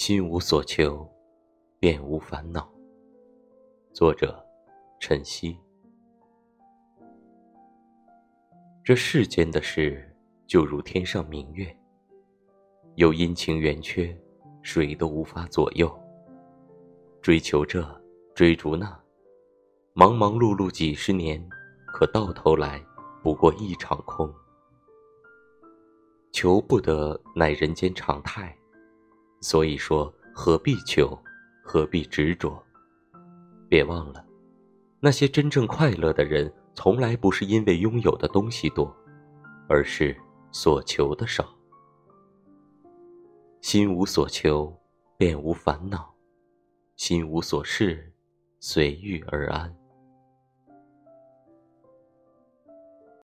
心无所求，便无烦恼。作者：晨曦。这世间的事，就如天上明月，有阴晴圆缺，谁都无法左右。追求这，追逐那，忙忙碌碌几十年，可到头来不过一场空。求不得，乃人间常态。所以说，何必求，何必执着？别忘了，那些真正快乐的人，从来不是因为拥有的东西多，而是所求的少。心无所求，便无烦恼；心无所事，随遇而安。